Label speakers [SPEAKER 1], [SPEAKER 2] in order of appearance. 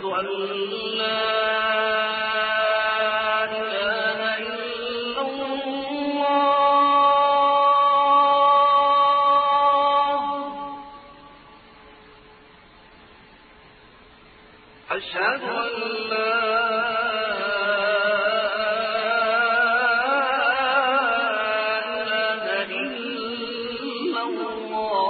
[SPEAKER 1] لا إله إلا الله.